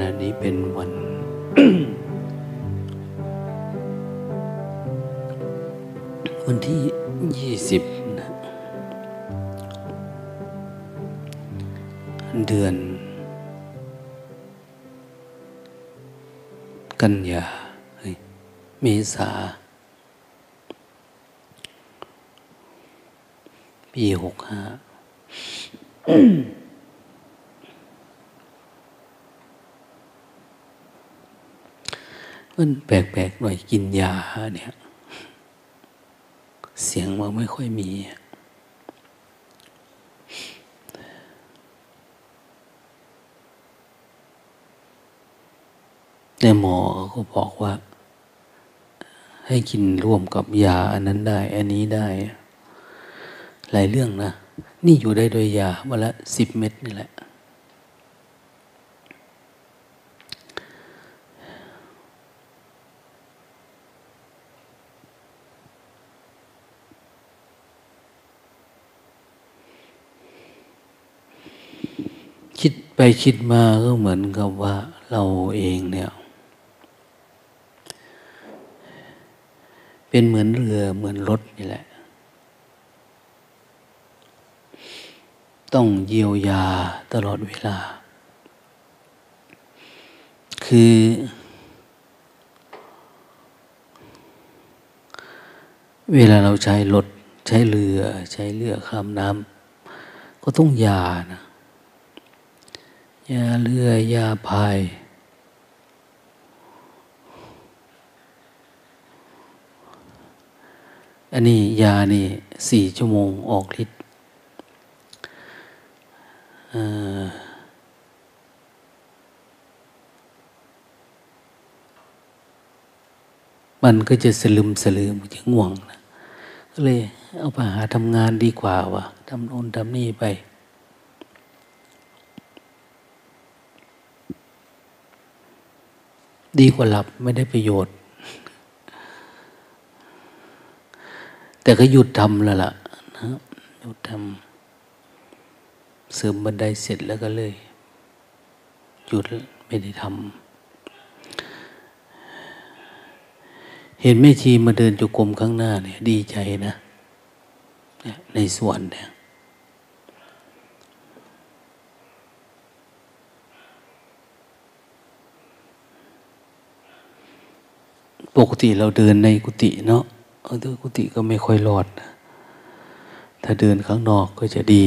ณะนี้เป็นวัน วันที่ยี่สิบนะเดือน กันยาเมษา ปีหกห้า มันแปลกๆหน่อยกินยาเนี่ย เสียงมันไม่ค่อยมี แต่หมอก็บอกว่า ให้กินร่วมกับยาอันนั้นได้ อันนี้ได้ หลายเรื่องนะ นี่อยู่ได้โดยยาวันละสิบเม็ดนี่แหละ คิดไปคิดมาก็เหมือนกับว่าเราเองเนี่ย เป็นเหมือนเรือเหมือนรถนี่แหละ ต้องเยียวยาตลอดเวลา คือ เวลาเราใช้รถ ใช้เรือ ใช้เรือข้ามน้ำก็ต้องยานะ ยาเรือยาพายอันนี้ยานี่สี่ชั่วโมงออกฤทธิ์มันก็จะสลืมสลืมจะง่วงนะก็เลยเอาไปหาทำงานดีกว่าวะทำโน่นทำนี่ไป ดีกว่าหลับไม่ได้ประโยชน์ แต่ก็หยุดทำแล้วล่ะนะหยุดทำเสริมบันไดเสร็จแล้วก็เลย หยุดไม่ได้ทำเห็นแม่ชีมาเดินจุกรมข้างหน้าเนี่ย ดีใจนะ ในสวนเนี่ย ปกติเราเดินในกุฏิเนาะเออกุฏิก็ไม่ค่อยรอด ถ้าเดินข้างนอกก็จะดี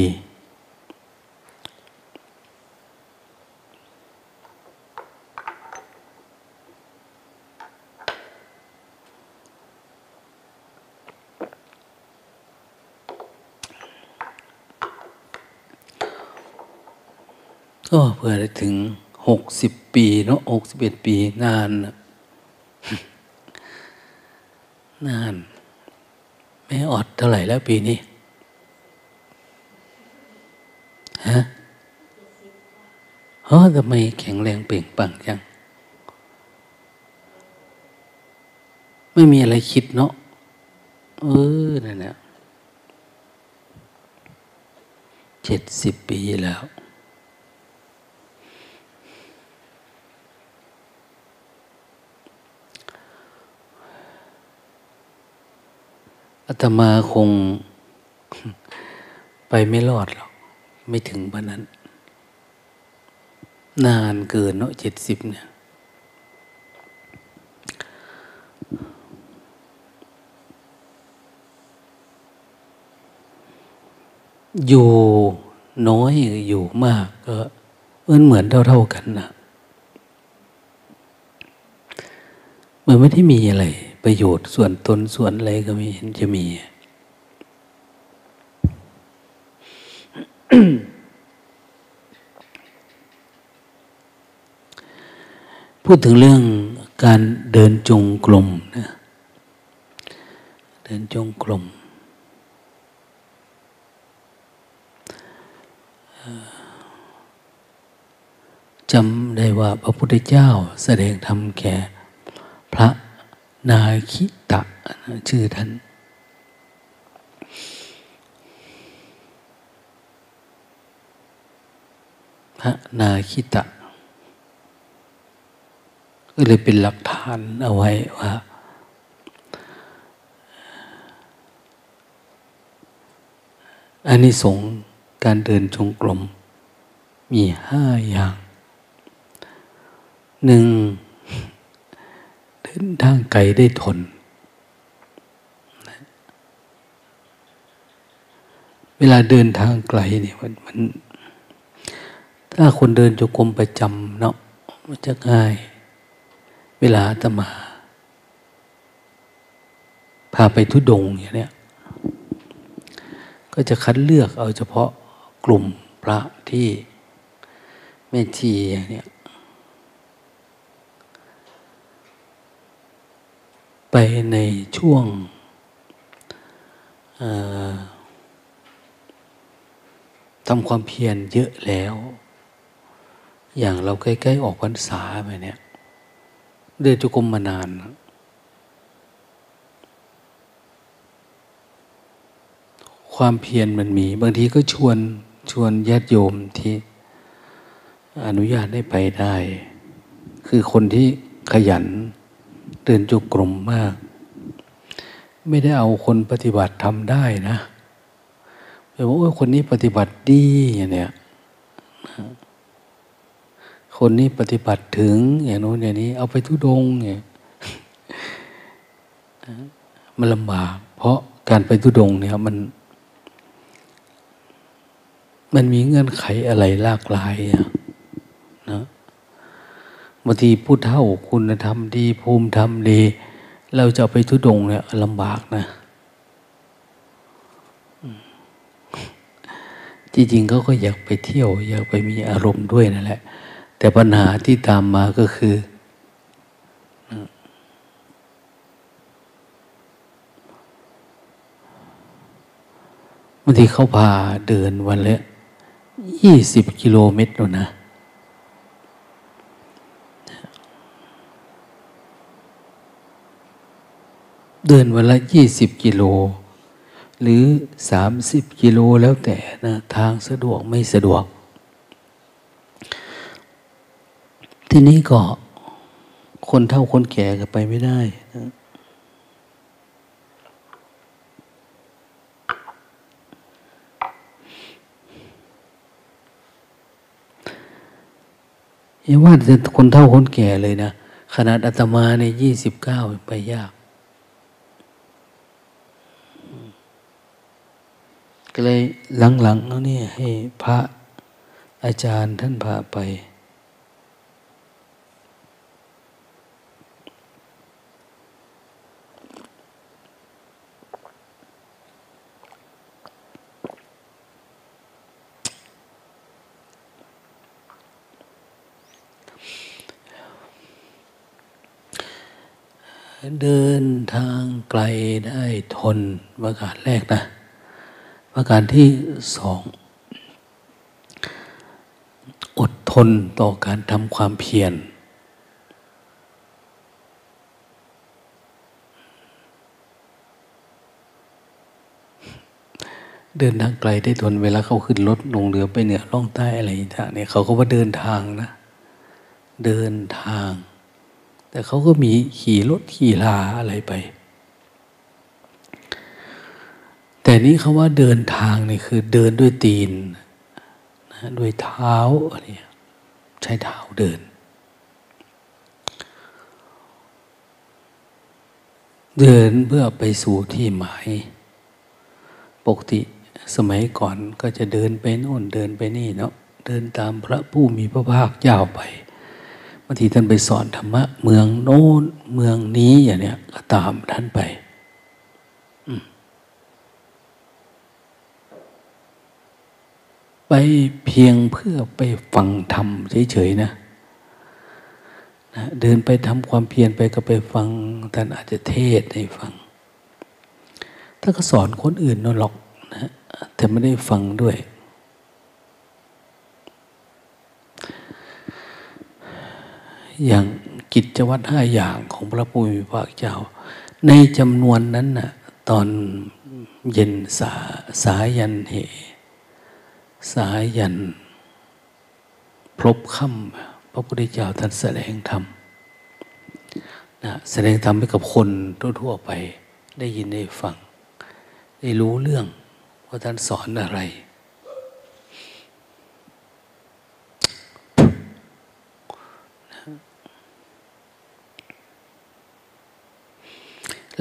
ก็เพื่อได้ถึงหกสิบปีเนาะหกสิบเอ็ดปีนานนะ นานไม่อดเท่าไหร่แล้วปีนี้ฮะเฮ้ทำไมแข็งแรงเปล่งปังจัง ไม่มีอะไรคิดเนาะเออนั่นแหละเจ็ดสิบปีแล้ว อาตมาคงไปไม่รอดหรอก ไม่ถึงปานนั้น นานเกินเนาะเจ็ดสิบเนี่ย อยู่น้อยอยู่มากก็เหมือนเหมือนเท่าๆกันนะมันไม่ได้มีอะไร ประโยชน์ส่วนตนส่วนอะไรก็ไม่เห็นจะมี พูดถึงเรื่องการเดินจงกรมนะเดินจงกรมจำได้ว่าพระพุทธเจ้าแสดงธรรมแก่พระ นาคิตะชื่อท่าน พระนาคิตะ ก็เลยเป็นหลักฐานเอาไว้ว่าอันนี้สงการเดินจงกรมมีห้าอย่างหนึ่ง เดินทางไกลได้ทน เวลาเดินทางไกลเนี่ยมันมัน ถ้าคนเดินจงกรมประจำเนาะมันจะง่าย เวลาตมา พาไปทุดงอย่างเนี้ยก็จะคัดเลือกเอาเฉพาะกลุ่มพระที่แม่ชีอย่างเนี้ย ไปในช่วงทำความเพียรเยอะแล้ว อย่างเราใกล้ๆออกพรรษาไปเนี่ยเดินจุกรมมานาน ความเพียรมันมี บางทีก็ชวนชวนญาติโยมที่อนุญาตให้ไปได้ คือคนที่ขยัน เดินจุกรมมาก ไม่ได้เอาคนปฏิบัติทำได้นะไปบอกว่าคนนี้ปฏิบัติดีอย่างเนี้ยคนนี้ปฏิบัติถึงอย่างโน้นอย่างนี้ เอาไปทุดงเนี่ยมันลำบาก เพราะการไปทุดงเนี่ยมัน มันมีเงื่อนไขอะไรหลากหลายนะ บางทีผู้เท่าคุณธรรมดี ภูมิธรรมดี เราจะไปทุดงเนี่ยลำบากนะ จริงๆเขาก็อยากไปเที่ยว อยากไปมีอารมณ์ด้วยนั่นแหละ แต่ปัญหาที่ตามมาก็คือ บางทีเขาพาเดินวันละยี่สิบกิโลเมตรแล้วนะ เดินวันละยี่สิบกิโล หรือสามสิบกิโลแล้วแต่นะทางสะดวกไม่สะดวก ทีนี้ก็คนเท่าคนแก่ก็ไปไม่ได้นะอย่าว่าจะคนเท่าคนแก่เลยนะ ขนาดอาตมาในยี่สิบเก้าไปยาก ก็เลยหลังๆแล้วนี่ให้พระอาจารย์ท่านพาไป เดินทางไกลได้ทนประการแรกนะ ประการที่สอง อดทนต่อการทำความเพียรเดินทางไกลได้ทนเวลาเขาขึ้นรถลงเรือไปเหนือล่องใต้อะไรอย่างเงี้ยเขาก็ว่าเดินทางนะ เดินทาง แต่เขาก็มีขี่รถขี่ลาอะไรไป แต่นี้เขาว่าเดินทางนี่คือเดินด้วยตีนนะด้วยเท้าอะไรใช้เท้าเดิน เดินเพื่อไปสู่ที่หมาย ปกติสมัยก่อนก็จะเดินไปโน่นเดินไปนี่เนาะเดินตามพระผู้มีพระภาคเจ้าไปบางทีท่านไปสอนธรรมะ เมืองโน้นเมืองนี้อย่างเนี้ยก็ตามท่านไป ไปเพียงเพื่อไปฟังธรรมเฉยๆนะนะ เดินไปทำความเพียรไปก็ไปฟังท่านอาจจะเทศให้ฟังถ้าก็สอนคนอื่นนั่นหรอกนะแต่ไม่ได้ฟังด้วย อย่างกิจวัตรห้าอย่างของพระพุทธภาคเจ้า ในจำนวนนั้นน่ะตอนเย็นสาสายันเห สายัน พลบค่ำพระพุทธเจ้าท่านแสดงธรรมนะแสดงธรรมให้กับคนทั่วๆไป ได้ยินได้ฟัง ได้รู้เรื่องว่าท่านสอนอะไร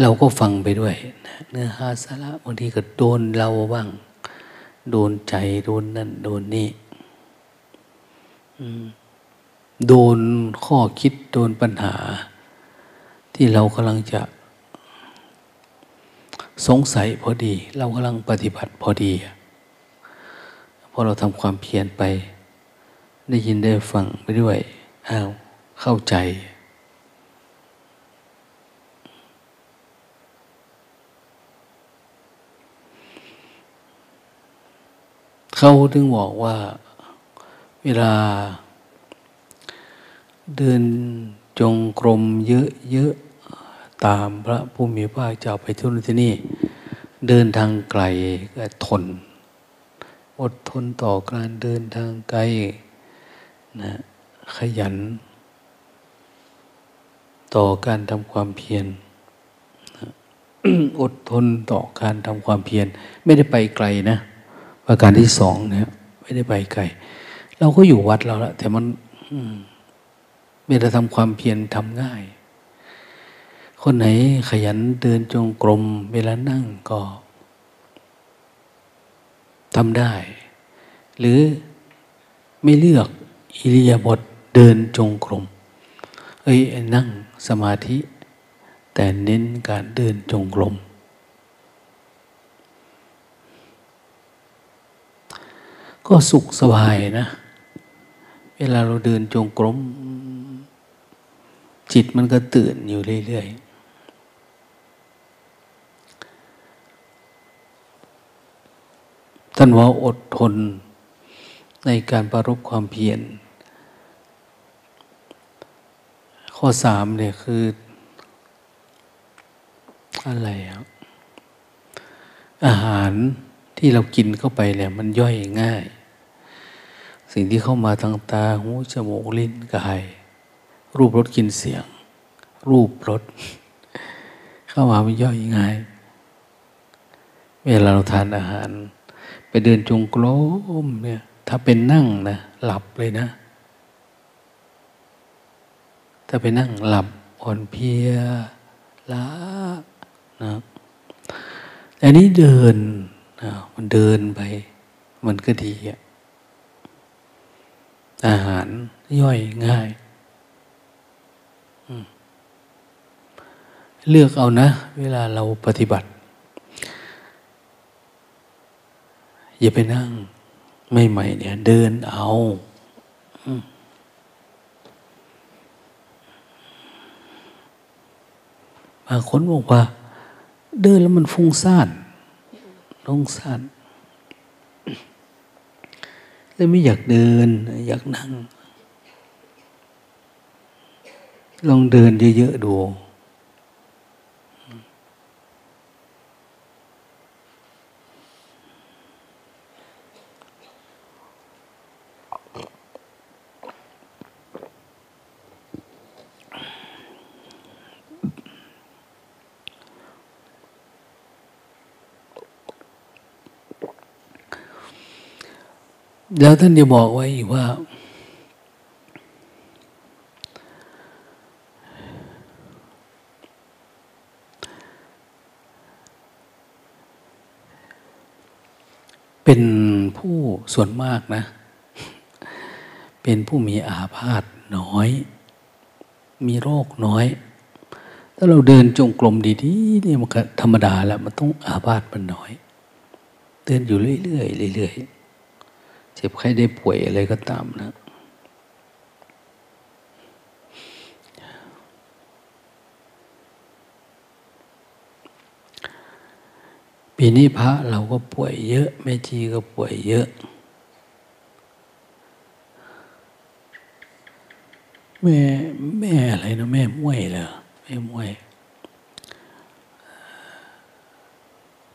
เราก็ฟังไปด้วยนะเนื้อหาสาระบางทีก็โดนเราบ้าง โดนใจโดนนั่นโดนนี่โดนข้อคิดโดนปัญหา ที่เรากำลังจะ สงสัยพอดี เรากำลังปฏิบัติพอดีพอเราทำความเพียรไป ได้ยินได้ฟังไปด้วยอ้าวเข้าใจ เขาถึงบอกว่า เวลา เดินจงกรมเยอะๆตามพระผู้มีพระเจ้าไปทุนที่นี่ เดินทางไกลก็ทน อดทนต่อการเดินทางไกลนะขยัน ต่อการทำความเพียรอดทนต่อการทำความเพียรไม่ได้ไปไกลนะ ประการที่สองเนี่ยไม่ได้ไปไกลเราก็อยู่วัดเราละแต่มันเวลาทำความเพียรทำง่าย คนไหนขยันเดินจงกรม เวลานั่งก็ทำได้ หรือไม่เลือกอิริยาบถเดินจงกรม เอ้ยนั่งสมาธิ แต่เน้นการเดินจงกรม ก็สุขสบายนะ เวลาเราเดินจงกรม จิตมันก็ตื่นอยู่เรื่อยๆ ท่านว่าอดทนในการประรบความเพียร ข้อสามเนี่ยคือ อะไรครับอาหาร ที่เรากินเข้าไปเนี่ยมันย่อยง่าย สิ่งที่เข้ามาทางตาหูจมูกลิ้นกาย รูปรสกลิ่นเสียง รูปรสเข้ามาไม่ย่อยง่าย เวลาเราทานอาหาร ไปเดินจงกรมเนี่ย ถ้าเป็นนั่งนะหลับเลยนะ ถ้าไปนั่งหลับอ่อนเพลียล้านะอันนี้เดิน มันเดินไป มันก็ดีอะอาหารย่อยง่าย เลือกเอานะ เวลาเราปฏิบัติ อย่าไปนั่ง ไม่ใหม่เนี่ย เดินเอาบางคนบอกว่า เดินแล้วมันฟุ้งซ่าน ฟุ้งซ่นเลยไม่อยากเดิน อยากนั่ง ลองเดินเยอะๆดู แล้วท่านจะบอกไว้ว่า เป็นผู้ส่วนมากนะ เป็นผู้มีอาพาธน้อย มีโรคน้อย ถ้าเราเดินจงกรมดีๆนี่มันก็ธรรมดาแล้ว มันต้องอาพาธมันน้อย เดินอยู่เรื่อยๆเรื่อยๆ เจ็บไข้ได้ป่วยอะไรก็ตามนะ ปีนี้พระเราก็ป่วยเยอะ แม่ชีก็ป่วยเยอะ แม่แม่อะไรนะแม่มวยเหรอแม่มวย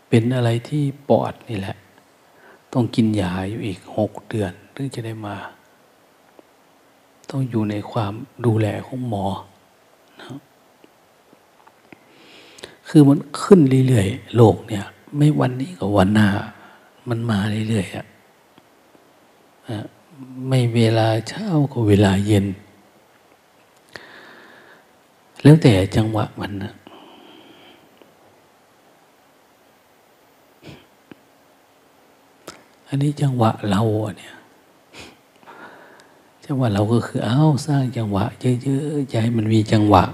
เป็นอะไรที่ปอดนี่แหละ ต้องกินยาอยู่อีกหกเดือนถึงจะได้มา ต้องอยู่ในความดูแลของหมอนะคือมันขึ้นเรื่อยๆโลกเนี่ย ไม่วันนี้ก็วันหน้า มันมาเรื่อยๆอะไม่เวลาเช้าก็เวลาเย็น แล้วแต่จังหวะมันนะ อันนี้จังหวะเราเนี่ยจังหวะเราก็คือเอาสร้างจังหวะเยอะๆให้มันมีจังหวะ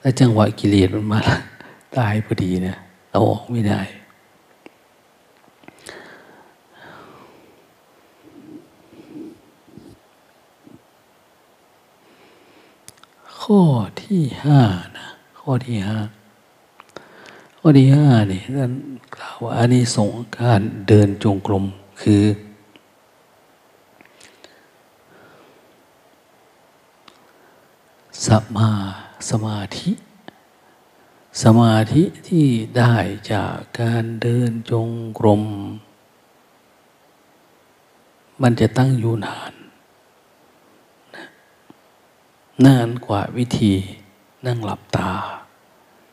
ถ้าจังหวะกิเลสมันมาตายพอดีเนะเอาออกไม่ได้ข้อที่ห้านะ ข้อที่ห้า ข้อที่ห้านี่ท่านกล่าวว่าอันนี้สงการเดินจงกรมคือ สมาสมาธิ สมาธิที่ได้จากการเดินจงกรม มันจะตั้งอยู่นานนานกว่าวิธีนั่งหลับตา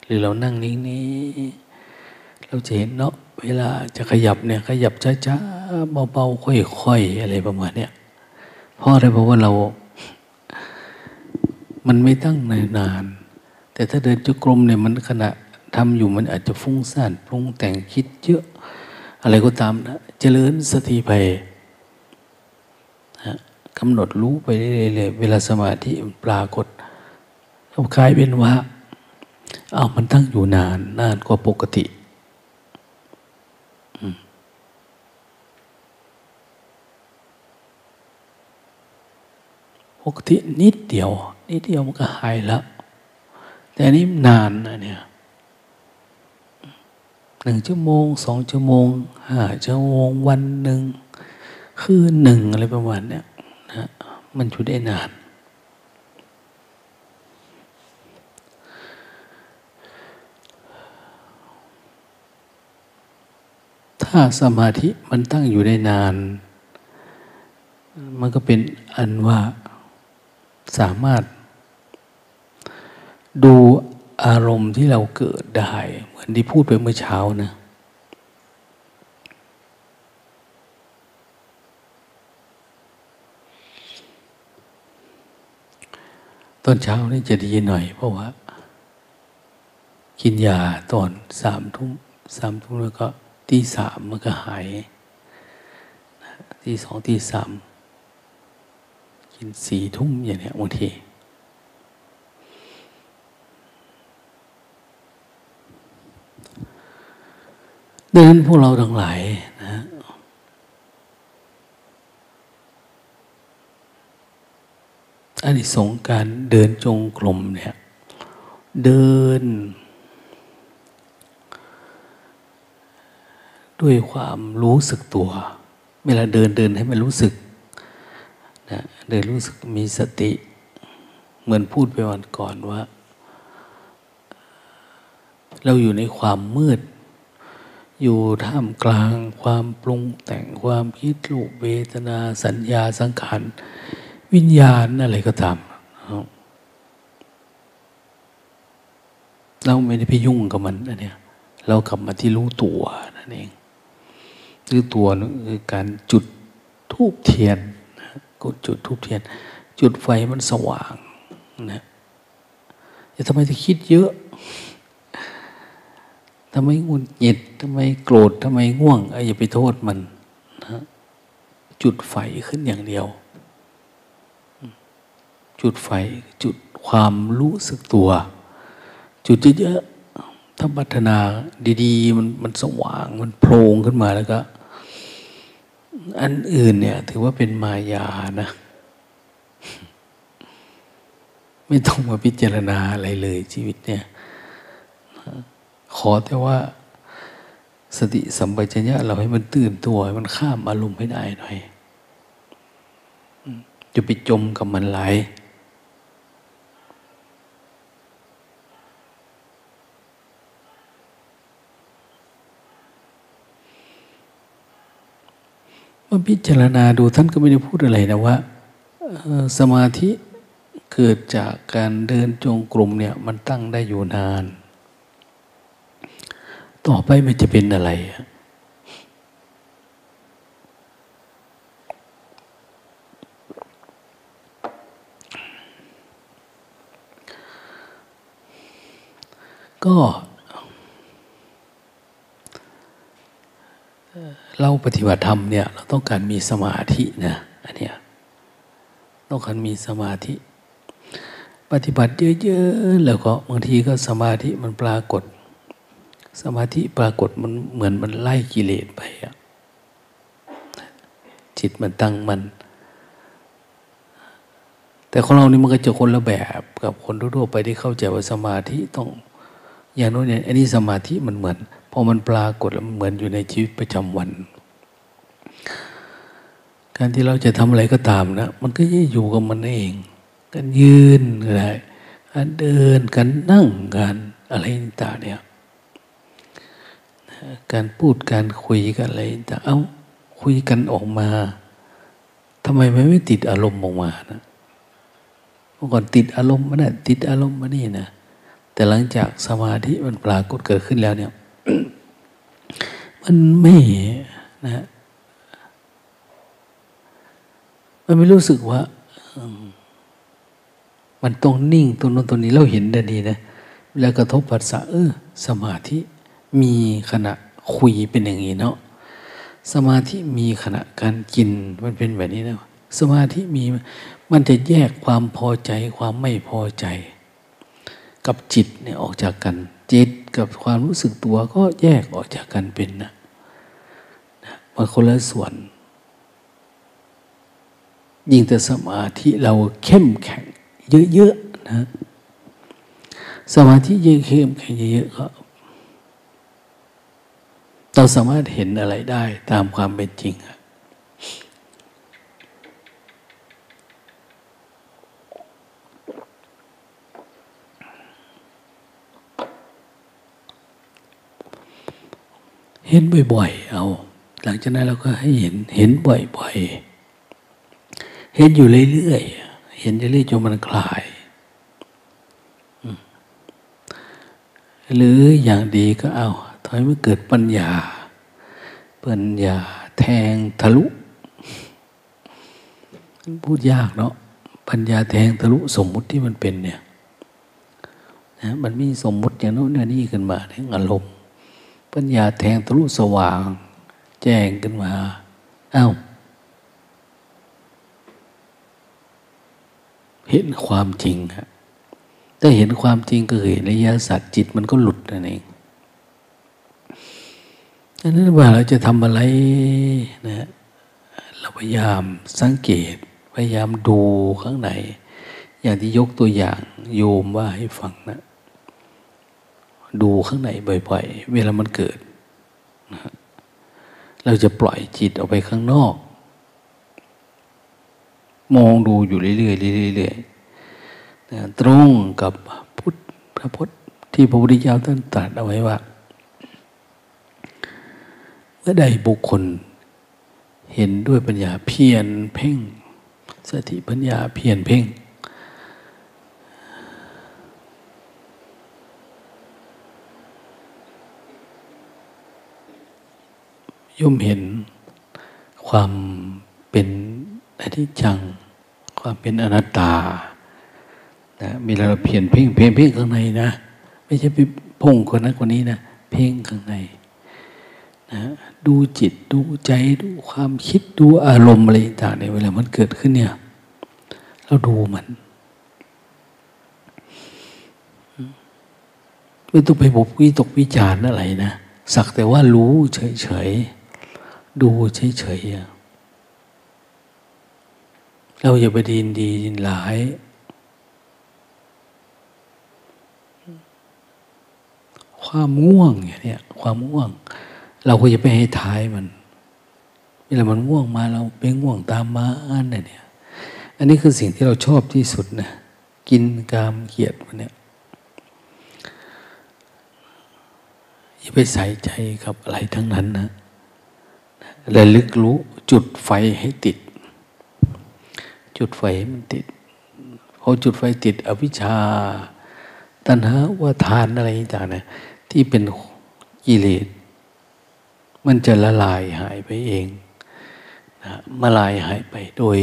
รือเรานั่งนิ่งๆเราจะเห็นเนาะเวลาจะขยับเนี่ยขยับช้าๆเบาๆค่อยๆอะไรประมาณเนี้ยเพราะอะไรเพราะว่าเรา มันไม่ตั้งนาน แต่ถ้าเดินจุกรมเนี่ยมันขณะทำอยู่มันอาจจะฟุ้งซ่านปรุงแต่งคิดเยอะ อะไรก็ตามนะเจริญสติไปนะกำหนดรู้ไปเรื่อยๆเวลาสมาธิปรากฏเราคลายเป็นว่า เอามันตั้งอยู่นานนานกว่าปกติปกตินิดเดียว นิดเดียวมันก็หายแล้ว แต่นี้นานนะเนี่ยหนึ่งชั่วโมงสองชั่วโมงห้าชั่วโมงวันหนึ่ง คืนหนึ่งอะไรประมาณเนี้ยนะมันอยู่ได้นาน ถ้าสมาธิมันตั้งอยู่ได้นาน มันก็เป็นอันว่าสามารถ ดูอารมณ์ที่เราเกิดได้ เหมือนที่พูดไปเมื่อเช้านะตอนเช้านี่จะดีหน่อย เพราะว่า กินยาตอนสามทุ่มสามทุ่มแล้วก็ ตีสามมันก็หายตีสองตีสามกินสี่ทุ่มอย่างนี้บางทีดังนั้นพวกเราทั้งหลายนะอันนี้สงการเดินจงกรมเนี่ย เดิน ด้วยความรู้สึกตัว เวลาเดินเดินให้มันรู้สึกนะเดินรู้สึกมีสติ เหมือนพูดไปวันก่อนว่า เราอยู่ในความมืด อยู่ท่ามกลางความปรุงแต่งความคิดรูปเวทนาสัญญาสังขารวิญญาณอะไรก็ตามเราไม่ได้ไปยุ่งกับมันนะเนี่ย เรากลับมาที่รู้ตัวนั่นเอง รู้ตัวนั่นคือการจุดทูบเทียนกดจุดทูบเทียน จุดไฟมันสว่างนะจะทำไมจะคิดเยอะทำไมงุนหงิดทำไมโกรธทำไมง่วงไอ้อย่าไปโทษมันนะจุดไฟขึ้นอย่างเดียว จุดไฟจุดความรู้สึกตัว จุดเยอะๆถ้าพัฒนาดี ๆ มันมันสว่างมันโพลงขึ้นมาแล้วก็ อันอื่นเนี่ย ถือว่าเป็นมายานะ ไม่ต้องมาพิจารณาอะไรเลยชีวิตเนี่ย ขอแต่ว่าสติสัมปชัญญะเราให้มันตื่นตัวให้มันข้ามอารมณ์ให้ได้หน่อยจะไปจมกับมันหล มื่อพิจารณาดูท่านก็ไม่ได้พูดอะไรนะว่าสมาธิเกิดจากการเดินจงกรมเนี่ยมันตั้งได้อยู่นาน ต่อไปมันจะเป็นอะไรก็ เราปฏิบัติธรรมเนี่ยเราต้องการมีสมาธินะอันเนี้ยต้องการมีสมาธิ ปฏิบัติเยอะๆแล้วก็บางทีก็สมาธิมันปรากฏ สมาธิปรากฏมันเหมือนมันไล่กิเลสไปอะจิตมันตั้งมัน แต่ของเรานี่มันก็จะคนละแบบกับคนทั่วไปที่เข้าใจว่าสมาธิต้อง อย่างโน้นเนี่ยอันนี้สมาธิมันเหมือน พอมันปรากฏแล้วเหมือนอยู่ในชีวิตประจำวัน การที่เราจะทำอะไรก็ตามนะ มันก็จะอยู่กับมันเองการยืนอะไรการเดินการนั่งการอะไรต่างเนี่ยการพูดการคุยกันอะไรต่างเอาคุยกันออกมาทำไมไม่ติดอารมณ์ออกมานะเมื่อก่อนติดอารมณ์มันนะติดอารมณ์มานี่นะแต่หลังจากสมาธิมันปรากฏเกิดขึ้นแล้วเนี่ย มันไม่นะมันไม่รู้สึกว่ามันต้องนิ่งตรงนั้นตรงนี้เราเห็นได้ดีนะแล้วกระทบปัสสะเออสมาธิมีขณะคุยเป็นอย่างนี้เนาะสมาธิมีขณะการกินมันเป็นแบบนี้นะสมาธิมีมันจะแยกความพอใจความไม่พอใจ กับจิตเนี่ยออกจากกัน จิตกับความรู้สึกตัวก็แยกออกจากกันเป็นนะมันคนละส่วน ยิ่งแต่สมาธิเราเข้มแข็งเยอะๆนะสมาธิยิ่งเข้มแข็งเยอะๆก็เราสามารถเห็นอะไรได้ตามความเป็นจริง เห็นบ่อยๆ เอา หลังจากนั้นเราก็ให้เห็น เห็นบ่อยๆ เห็นอยู่เรื่อยๆ เห็นเรื่อยๆจนมันคลาย หรืออย่างดีก็เอาทำให้มันเกิดปัญญา ปัญญาแทงทะลุ พูดยากเนาะ ปัญญาแทงทะลุสมมุติที่มันเป็นเนี่ยนะมันมีสมมุติอย่างโน้นนี่ขึ้นมาในอารมณ์ ปัญญาแทงทะลุสว่าง แจ้งขึ้นมาเอา้าเห็นความจริงฮะถ้าเห็นความจริงก็เห็นระยะสัตว์จิตมันก็หลุดนั่นเองดังนั้นว่าเราจะทำอะไรนะเราพยายามสังเกต พยายามดูข้างในอย่างที่ยกตัวอย่างโยมว่าให้ฟังนะ ดูข้างในบ่อย ๆ เวลามันเกิดนะเราจะปล่อยจิตออกไปข้างนอก มองดูอยู่เรื่อยๆเรื่อยๆนะตรงกับพุทธพระพุทธที่พระพุทธเจ้าท่านตรัสเอาไว้ว่า เมื่อใดบุคคลเห็นด้วยปัญญาเพียรเพ่ง สติปัญญาเพียรเพ่ง ย่อมเห็นความเป็นอนิจจัง ความเป็นอนัตตานะมีเราเพียนเพ่งเพ่งเพ่งข้างในนะ ไม่ใช่ไปพุ่งคนนั้นคนนี้นะ เพ่งข้างในนะดูจิตดูใจดูความคิดดูอารมณ์อะไรต่างในเวลามันเกิดขึ้นเนี่ย เราดูมันไม่ต้องไปบกวิตกวิจารณ์อะไรนะ สักแต่ว่ารู้เฉยๆ ดูเฉยๆเราอย่าไปดินดีดินหลาย ความง่วงเนี่ยความง่วง เราก็จะไปให้ท้ายมันเวลามันง่วงมาเราไปง่วงตามมาอันเนี่ย อันนี้คือสิ่งที่เราชอบที่สุดนะกินกามเกียดมันเนี่ยอย่าไปใส่ใจกับอะไรทั้งนั้นนะ ระลึกรู้จุดไฟให้ติด จุดไฟมันติดพอจุดไฟติดอวิชชา ตัณหาว่าทานอะไรต่างๆนะที่เป็นกิเลสมันจะละลายหายไปเองนะมาลายหายไปโดย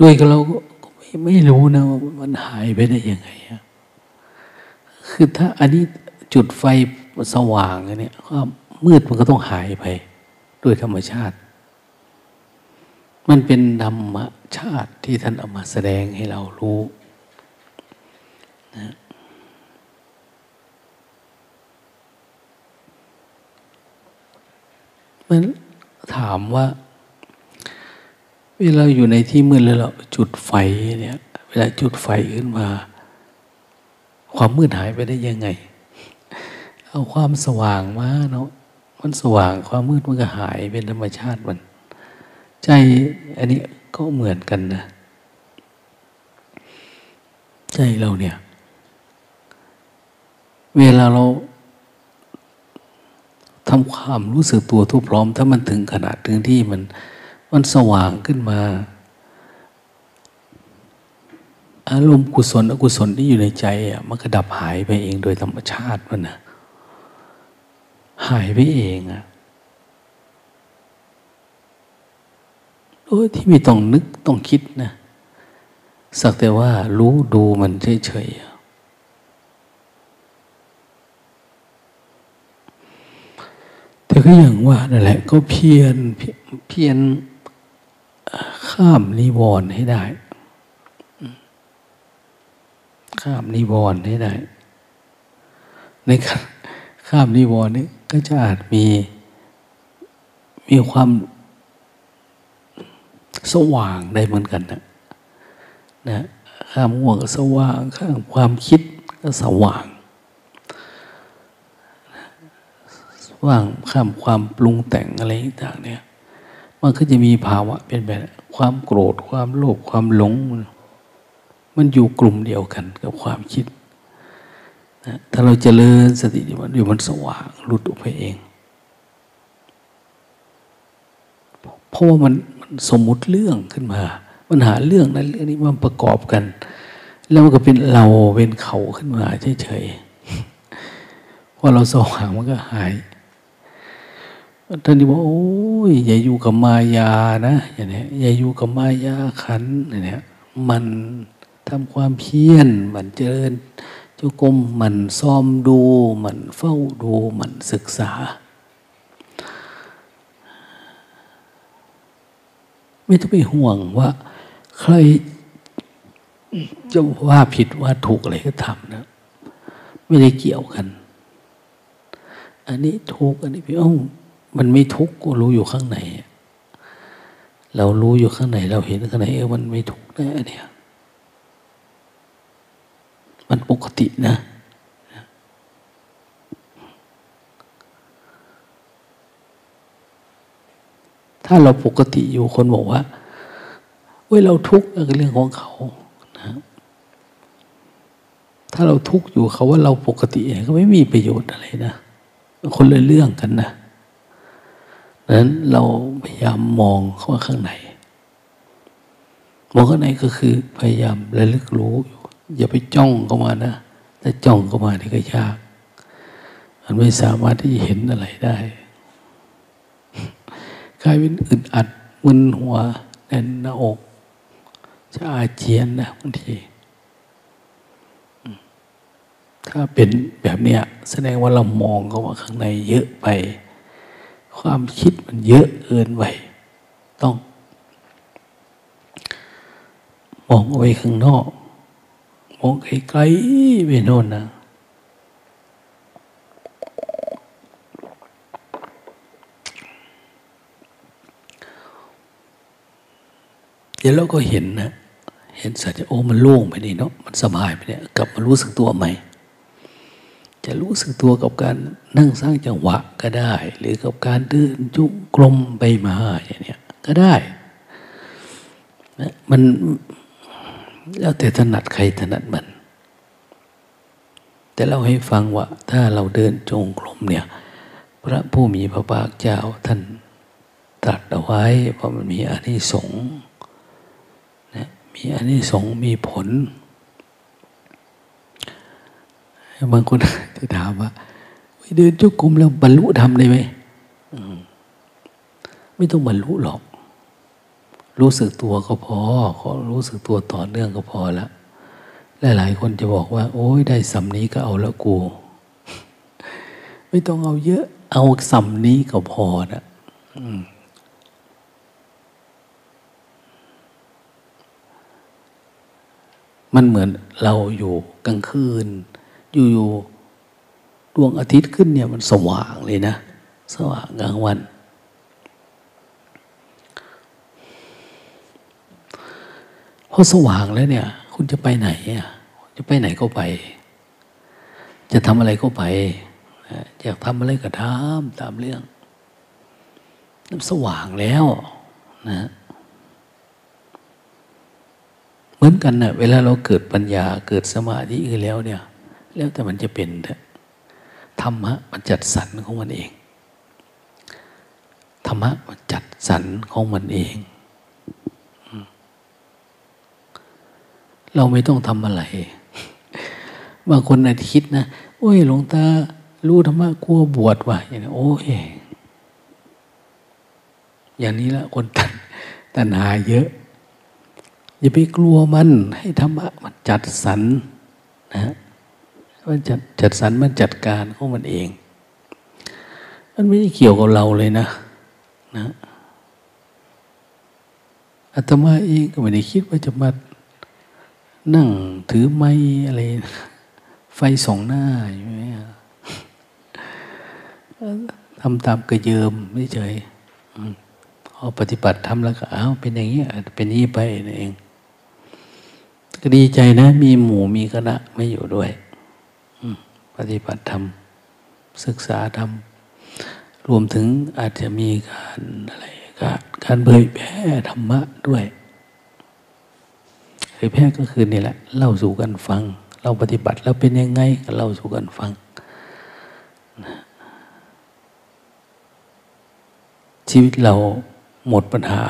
ด้วยก็เราก็ไม่ไม่รู้นะว่ามันหายไปได้ยังไงคือถ้าอันนี้จุดไฟ สว่างเนี่ยความมืดมันก็ต้องหายไปด้วยธรรมชาติ มันเป็นธรรมชาติที่ท่านเอามาแสดงให้เรารู้นะมันถามว่า เวลาอยู่ในที่มืดแล้วเราจุดไฟเนี่ย เวลาจุดไฟขึ้นมา ความมืดหายไปได้ยังไง เอาความสว่างมาเนาะมันสว่างความมืดมันก็หายเป็นธรรมชาติมัน ใจอันนี้ก็เหมือนกันนะ ใจเราเนี่ย เวลาเราทำความรู้สึกตัวทุกพร้อม ถ้ามันถึงขนาดถึงที่มัน มันสว่างขึ้นมา อารมณ์กุศลอกุศลที่อยู่ในใจอะมันก็ดับหายไปเองโดยธรรมชาติมันนะ หายไปเองอะโดยที่ไม่ต้องนึกต้องคิดนะ สักแต่ว่ารู้ดูมันเฉยๆ แต่ก็อย่างว่านั่นแหละ ก็เพียนเพียนข้ามนิวรณ์ให้ได้ ข้ามนิวรณ์ให้ได้ ในข้ามนิวรณ์นี้ ก็จะอาจมีมีความสว่างได้เหมือนกันนะนะข้ามง่วงก็สว่าง ข้ามความคิดก็สว่างว่างข้ามความปรุงแต่งอะไรต่างเนี่ย มันก็จะมีภาวะเป็นแบบความโกรธความโลภความหลง มันอยู่กลุ่มเดียวกันกับความคิด นะถ้าเราจเจริญสติมันอยู่มันสว่างหลุดออกไปเอง เพราะว่ามันมันสมมุติเรื่องขึ้นมา มันหาเรื่องนั้นเรื่องนี้มันประกอบกัน แล้วมันก็เป็นเราเป็นเขาขึ้นมาเฉยๆพอเราสว่างมันก็หายท่านที่บอกโอ้ยอย่าอยู่กับมายานะอย่างนี้อย่าอยู่กับมายาขันอย่างนี้มันทำความเพียรมันเจริญ จุกรมมันซ้อมดูมันเฝ้าดูมันศึกษา ไม่ต้องไปห่วงว่า ใครจะว่าผิดว่าถูกอะไรก็ทำนะ ไม่ได้เกี่ยวกัน อันนี้ถูกอันนี้พี่อ้อมันไม่ทุกข์ก็รู้อยู่ข้างในเรารู้อยู่ข้างในเราเห็นข้างในเออมันไม่ทุกข์นะเนี่ย มันปกตินะ ถ้าเราปกติอยู่คนบอกว่าเว้ยเราทุกข์เรื่องของเขานะถ้าเราทุกข์อยู่เขาว่าเราปกติก็ไม่มีประโยชน์อะไรนะ คนเละเรื่องกันนะนั้นเราพยายามมองเข้ามาข้างใน มองข้างในก็คือพยายามระลึกรู้อยู่ อย่าไปจ้องเข้ามานะถ้าจ้องเข้ามานี่ก็ยากมันไม่สามารถที่จะเห็นอะไรได้กลายเป็นอึดอัดมึนหัวแน่นหน้าอก จะอาเจียนนะบางทีถ้าเป็นแบบเนี้ยแสดงว่าเรามองเข้ามาข้างในเยอะไป ความคิดมันเยอะเกินไปต้อง มองเอาไว้ข้างนอก มองไกลๆไปโน่นนะเดี๋ยวเราก็เห็นนะ เห็นสัตว์โอ้มันโล่งไปนี่เนาะมันสบายไปเนี่ยกลับมารู้สึกตัวใหม่จะรู้สึกตัวกับการนั่งสร้างจังหวะก็ได้ หรือกับการเดินจุกลมไปมาอย่างเนี้ยก็ได้ มัน แล้วแต่ถนัดใครถนัดมัน แต่เราให้ฟังว่า ถ้าเราเดินจงกรมเนี่ย พระผู้มีพระภาคเจ้าท่านตรัสเอาไว้เพราะมันมีอานิสงส์นะมีอานิสงส์มีผล บางคนที่ถามว่าเดินจุกุมแล้วบรรลุธรรมได้ไหมไม่ต้องบรรลุหรอก รู้สึกตัวก็พอ ขอรู้สึกตัวต่อเนื่องก็พอละหลายคนจะบอกว่า โอ้ยได้สำนี้ก็เอาล้วกู ไม่ต้องเอาเยอะ เอาสำนี้ก็พอนะมันเหมือนเราอยู่กลางคืน อยู่ๆดวงอาทิตย์ขึ้นเนี่ยมันสว่างเลยนะ สว่างกลางวัน พอสว่างแล้วเนี่ย คุณจะไปไหนอะจะไปไหนก็ไป จะทำอะไรก็ไปอยากทำอะไรก็ทำตามเรื่องน้ำสว่างแล้วนะเหมือนกันนะ่ะเวลาเราเกิดปัญญาเกิดสมาธิอื่นแล้วเนี่ย แล้วแต่มันจะเป็นธรรมะมันจัดสรรของมันเองธรรมะมันจัดสรรของมันเอง เราไม่ต้องทำอะไร บางคนอาจคิดนะ โอ้ยหลวงตารู้ธรรมะกลัวบวชว่ะอย่างนี้โอ้ยอย่างนี้ละคนตันตัณหาเยอะ อย่าไปกลัวมันให้ธรรมะมันจัดสรรนะมันจัดจัดสรรมันจัดการของมันเอง มันไม่ได้เกี่ยวกับเราเลยนะ นะอาตมาเองก็ไม่ได้คิดว่าจะมา นั่งถือไม้อะไร ไฟสองหน้าอยู่ไหมทำตามกระเยิมไม่เฉยพอปฏิบัติทำแล้วก็อ้าวเป็นอย่างนี้เป็นนี้ไปนั่นเอง ก็ดีใจนะ มีหมู่มีคณะไม่อยู่ด้วยปฏิบัติธรรมศึกษาธรรมรวมถึงอาจจะมีการอะไรการเผยแพร่ธรรมะด้วย ยแพร่ก็คือนี่แหละเล่าสู่กันฟัง เราปฏิบัติแล้วเป็นยังไงก็เล่าสู่กันฟังชีวิตเราหมดปัญหา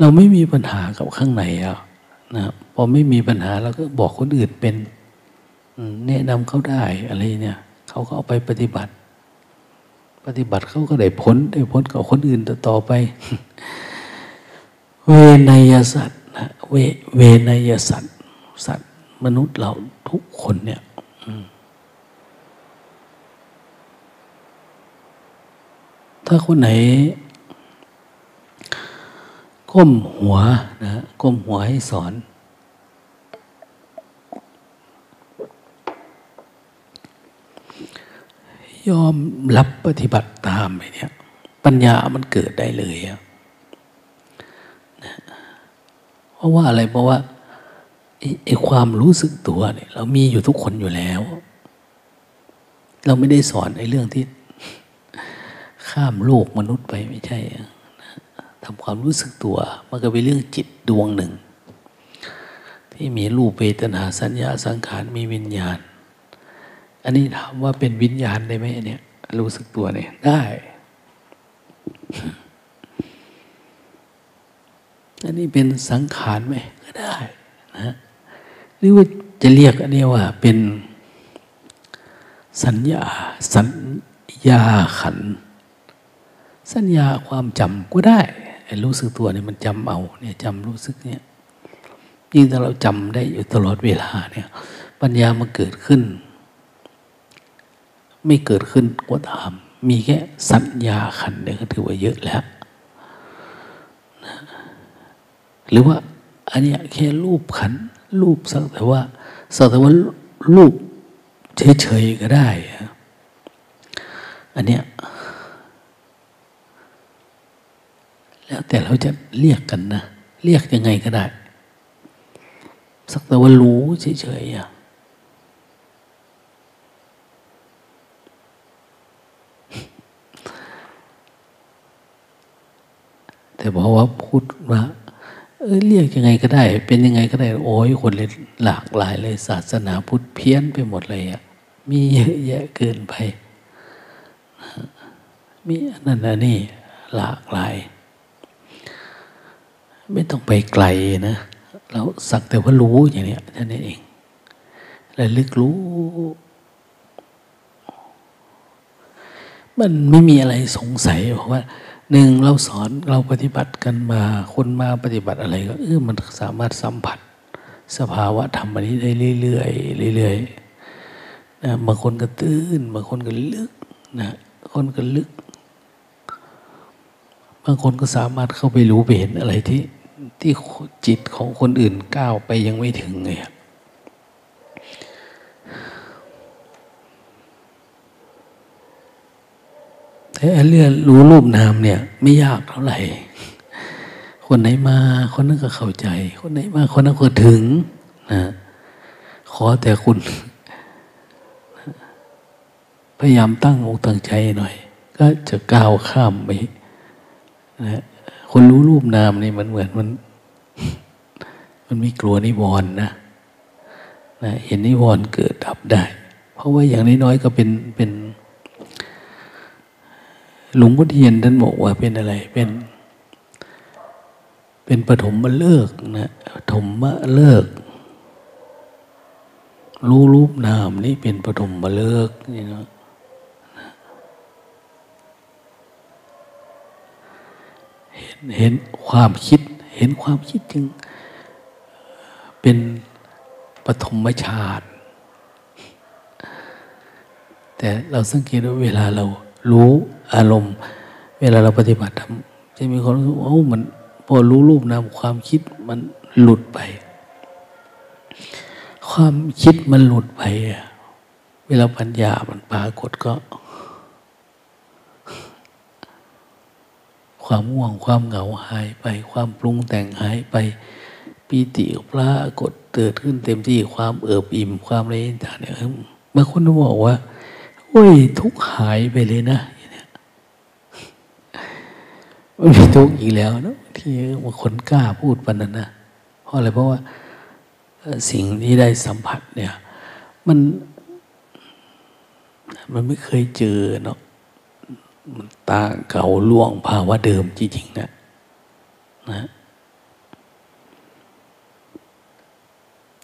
เราไม่มีปัญหากับข้างในอะนะพอไม่มีปัญหาเราก็บอกคนอื่นเป็นแนะนำเขาได้อะไรเนี่ยเขาก็เอาไปปฏิบัติ ปฏิบัติเขาก็ได้ผลได้ผลกับคนอื่นต่อไป เวนยสัตว นะเวเวนยสัตว์สัตว์มนุษย์เราทุกคนเนี่ยถ้าคนไหน ก้มหัวนะก้มหัวให้สอน ยอมรับปฏิบัติตามไปเนี่ย ปัญญามันเกิดได้เลยอะ เพราะว่าอะไรเพราะว่าไอ้ความรู้สึกตัวเนี่ย เรามีอยู่ทุกคนอยู่แล้ว เราไม่ได้สอนไอ้เรื่องที่ ข้ามโลกมนุษย์ไปไม่ใช่ทำความรู้สึกตัว มันก็เป็นเรื่องจิตดวงหนึ่ง ที่มีรูปเวทนาสัญญาสังขารมีวิญญาณ อันนี้ถามว่าเป็นวิญญาณได้ไหมเนี่ย รู้สึกตัวเนี่ยได้ อันนี้เป็นสังขารไหมก็ได้นะหรือว่าจะเรียกอันนี้ว่าเป็นสัญญาสัญญาขัน สัญญาความจำก็ได้รู้สึกตัวเนี่ยมันจำเอาเนี่ยจำรู้สึกเนี่ยยิ่งถ้าเราจำได้อยู่ตลอดเวลาเนี่ย ปัญญามันเกิดขึ้น ไม่เกิดขึ้นก็ตาม มีแค่สัญญาขันเนี่ยก็ถือว่าเยอะแล้ว หรือว่าอันนี้แค่รูปขันรูปสักแต่ว่าสักแต่ว่ารูปเฉยๆก็ได้ อันเนี้ยแล้วแต่เราจะเรียกกันนะ เรียกยังไงก็ได้ สักแต่ว่ารู้เฉยๆอะแต่บอกว่าพูดว่า เออเรียกยังไงก็ได้ เป็นยังไงก็ได้ โอ้ยคนเลยหลากหลายเลยศาสนาพุทธเพี้ยนไปหมดเลยอะมีเยอะแยะเกินไป มีนั่นนี่หลากหลาย ไม่ต้องไปไกลนะเราสักแต่ว่ารู้อย่างเนี้ยท่านเองระลึกรู้ มันไม่มีอะไรสงสัยเพราะว่า หนึ่งเราสอนเราปฏิบัติกันมาคนมาปฏิบัติอะไรก็เออมันสามารถสัมผัส สภาวะธรรมนี้ได้เรื่อยๆเรื่อยๆนะบางคนก็ตื้นบางคนก็ลึกนะคนก็ลึก บางคนก็สามารถเข้าไปรู้ไปเห็นอะไรที่ที่จิตของคนอื่นก้าวไปยังไม่ถึงไง แต่เรื่องรู้รูปนามเนี่ย ไม่ยากเท่าไหร่ คนไหนมา คนนั้นก็เข้าใจ คนไหนมาคนนั้นก็ถึงนะขอแต่คุณ พยายามตั้งอกตั้งใจหน่อย ก็จะก้าวข้ามไปนะคนรู้รูปนามนี่มันเหมือนมัน มันไม่กลัวนิวรณ์นะนะเห็นนิวรณ์เกิดดับได้ เพราะว่าอย่างน้อยๆก็เป็นเป็น หลวงพ่อเทียนท่านบอกว่าเป็นอะไร เป็น เป็นปฐมมเลิกนะปฐมมเลิก รู้รูปนามนี่เป็นปฐมมเลิกนี่นะเห็นเห็นความคิด เห็นความคิดจึง เป็นปฐมฌานแต่เราสังเกตว่าเวลาเรา รู้อารมณ์ เวลาเราปฏิบัติทำจะมีคนรู้โอ้มันพอรู้รูปนามความคิดมันหลุดไป ความคิดมันหลุดไปเวลาปัญญามันปรากฏก็ ความง่วงความเหงาหายไป ความปรุงแต่งหายไปปีติปรากฏเกิดขึ้นเต็มที่ความเอิบอิ่มความอะไรต่างเนี่ยเมื่อคนบอกว่า โอ้ย ทุกหายไปเลยนะมันมีทุกอีกแล้วนะที่บางคนกล้าพูดปันนั้นนะเพราะอะไรเพราะว่าสิ่งที่ได้สัมผัสเนี่ย มัน มันไม่เคยเจอเนาะมันตาเก่าล่วงภาวะเดิมจริงๆนะนะ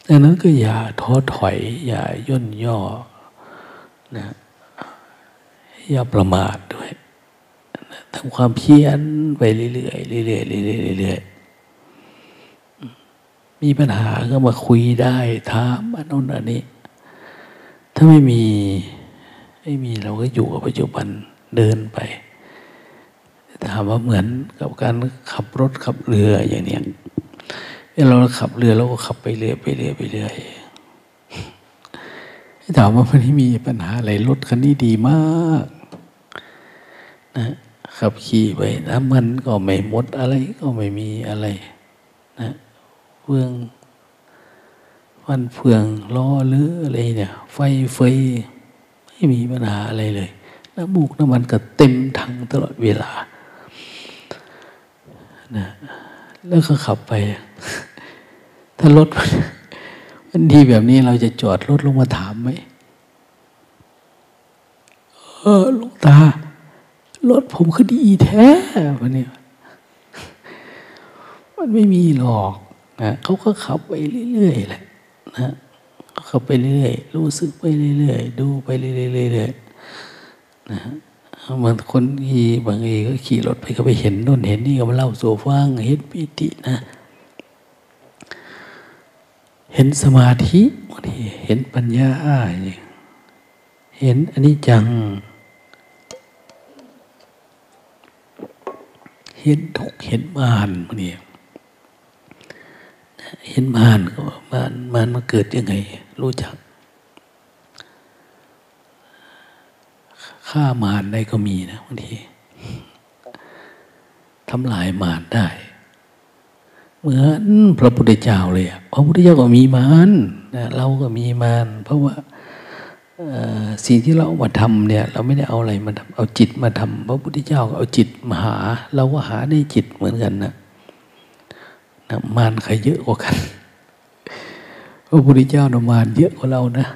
ดังนั้นก็อย่าท้อถอย อย่าย่นย่อนะ อย่าประมาทด้วยทำความเพียรไปเรื่อยๆเรื่อยๆเรื่อยๆเรื่อยๆมีปัญหาก็มาคุยได้ถามอันนู้นอันนี้ ถ้าไม่มีไม่มีเราก็อยู่กับปัจจุบันเดินไปถามว่าเหมือนกับการขับรถขับเรืออย่างเนี้ยเราขับเรือเราก็ขับไปเรื่อยไปเรื่อยไปเรื่อยถามว่ามันไม่มีปัญหาอะไรรถคันนี้ดีมาก นะขับขี่ไปน้ำมันก็ไม่หมดอะไรก็ไม่มีอะไรนะเฟืองวันเฟืองล้อหรืออะไรเนี่ย ไฟเฟไม่มีปัญหาอะไรเลยน้ำมูกน้ำมันก็เต็มถังตลอดเวลานะแล้วก็ขับไป ถ้ารถมันดีแบบนี้เราจะจอดรถลงมาถามไหมเออลูกตา รถผมคือดีแท้วันนี้มันไม่มีหรอกนะเขาก็ขับไปเรื่อยๆแหละนะขับไปเรื่อยๆรู้สึกไปเรื่อยๆดูไปเรื่อยๆนะบางคนขี่บางทีก็ขี่รถไปก็ไปเห็นนู่นเห็นนี่ก็มาเล่าโซฟังเห็นปิตินะเห็นสมาธิบางทีเห็นปัญญาเห็นอันนี้จัง เห็นทุกเห็นมานมันเนี่เห็นมานก็มานมานมันเกิดยังไง รู้จักฆ่ามารได้ก็มีนะบางทีทำลายมารได้ เหมือนพระพุทธเจ้าเลยอะพระพุทธเจ้าก็มีมารเราก็มีมารเพราะว่า สิ่งที่เรามาทำเนี่ย เราไม่ได้เอาอะไรมาทำเอาจิตมาทำพระพุทธเจ้าเอาจิตมาหา เราก็หาได้จิตเหมือนกันนะนะมารใครเยอะกว่ากันพระพุทธเจ้านมารเยอะกว่าเรานะ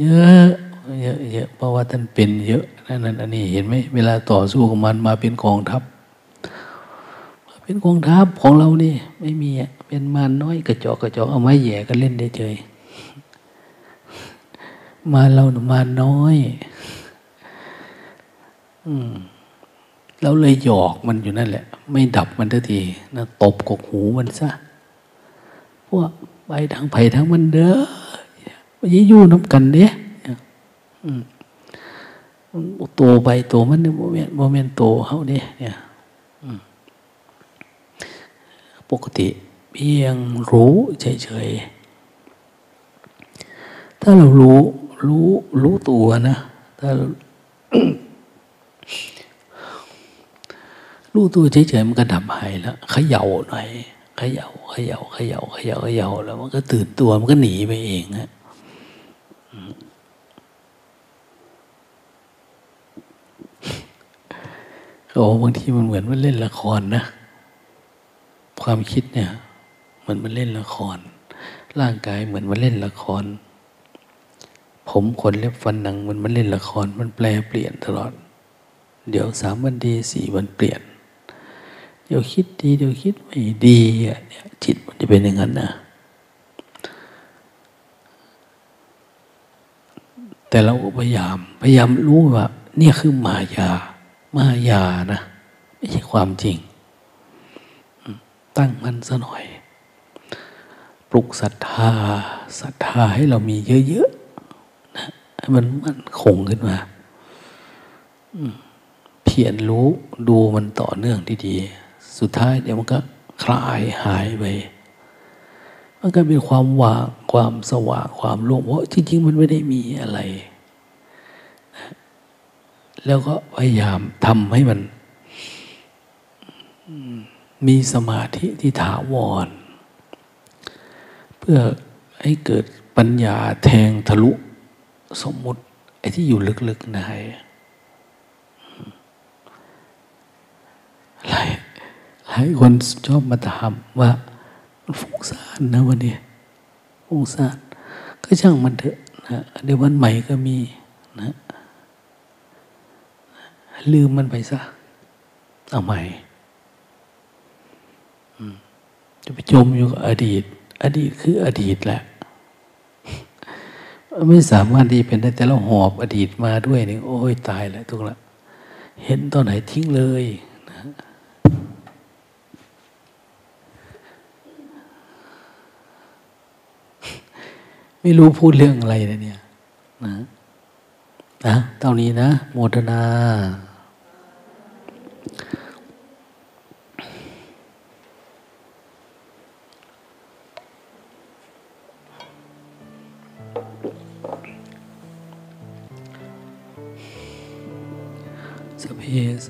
เยอะเยอะเยอะเพราะว่าท่านเป็นเยอะนั่นอันนี้เห็นไหมเวลาต่อสู้กับมันมาเป็นกองทัพมาเป็นกองทัพของเรานี่ไม่มีเป็นมารน้อยกระจอกกระจอกเอาไม้แย่ก็เล่นได้เฉย มาเรามาน้อย อืมแล้วเลยหยอกมันอยู่นั่นแหละ ไม่ดับมันทันทีนะตบกกหูมันซะพวกไปทางไผ่ทางมันเด้อมันยิ่ยู่น้ำกันเนี้ยโตไปโตมันเนี่ยโมเมนต์โมเมนต์โตเขาเนี่ยเนี่ยปกติเพียงรู้เฉยๆถ้าเรารู้ รู้รู้ตัวนะถ้ารู้ตัวเฉยๆมันก็ดับหายแล้วเขย่าหน่อยเขย่าเขย่าเขย่าเขย่าเขย่าแล้วมันก็ตื่นตัวมันก็หนีไปเองฮะโอ้บางทีมันเหมือนมันเล่นละครนะ ความคิดเนี่ย เหมือนมันเล่นละคร ร่างกายเหมือนมันเล่นละคร ผมขนเล็บฟันหนังมันมันเล่นละครมันแปลเปลี่ยนตลอด เดี๋ยวสามวันดีสี่วันเปลี่ยน เดี๋ยวคิดดี เดี๋ยวคิดไม่ดีอะเนี่ยจิตมันจะเป็นอย่างนั้นนะแต่เราพยายาม พยายามรู้ว่าเนี่ยคือมายา มายานะไม่ใช่ความจริง ตั้งมันซะหน่อย ปลุกศรัทธาศรัทธาให้เรามีเยอะ มันมันคงขึ้นมาเพียรรู้ดูมันต่อเนื่องดีๆ สุดท้ายเดี๋ยวมันก็คลายหายไป มันก็เป็นความว่างความสว่างความโล่งเพราะจริงๆมันไม่ได้มีอะไร แล้วก็พยายามทำให้มันมีสมาธิที่ถาวร เพื่อให้เกิดปัญญาแทงทะลุ สมมุติ ไอ้ที่อยู่ลึกๆในหลายหลายคนชอบมาถามว่ามันฟุ้งซ่านนะวันนี้ฟุ้งซ่านก็ช่างมันเถอะนะเดี๋ยววันใหม่ก็มีนะลืมมันไปซะเอาใหม่จะไปจมอยู่กับอดีต อดีตคืออดีตแหละ ไม่สามารถที่เป็นได้แต่เราหอบอดีตมาด้วยนี่โอ้ยตายแล้วทุกละ เห็นตอนไหนทิ้งเลยนะไม่รู้พูดเรื่องอะไรเลยเนี่ย นะนะเท่านี้นะ โมทนา สเพส